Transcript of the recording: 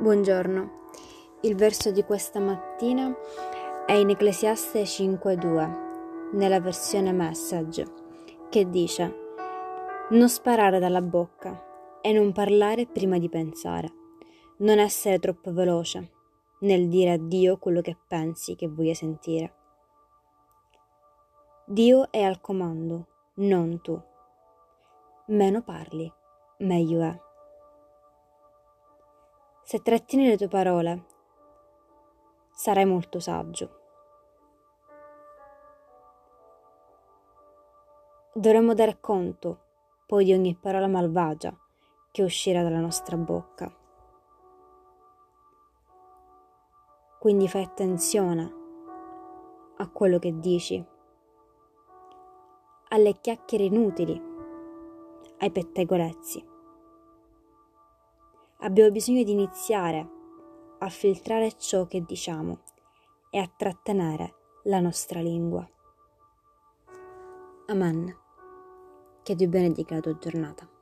Buongiorno. Il verso di questa mattina è in Ecclesiaste 5:2, nella versione Message, che dice: Non sparare dalla bocca e non parlare prima di pensare. Non essere troppo veloce nel dire a Dio quello che pensi che voglia sentire. Dio è al comando, non tu. Meno parli, meglio è. Se trattieni le tue parole, sarai molto saggio. Dovremmo dare conto poi di ogni parola malvagia che uscirà dalla nostra bocca. Quindi fai attenzione a quello che dici, alle chiacchiere inutili, ai pettegolezzi abbiamo bisogno di iniziare a filtrare ciò che diciamo e a trattenere la nostra lingua. Amen. Che Dio benedica la tua giornata.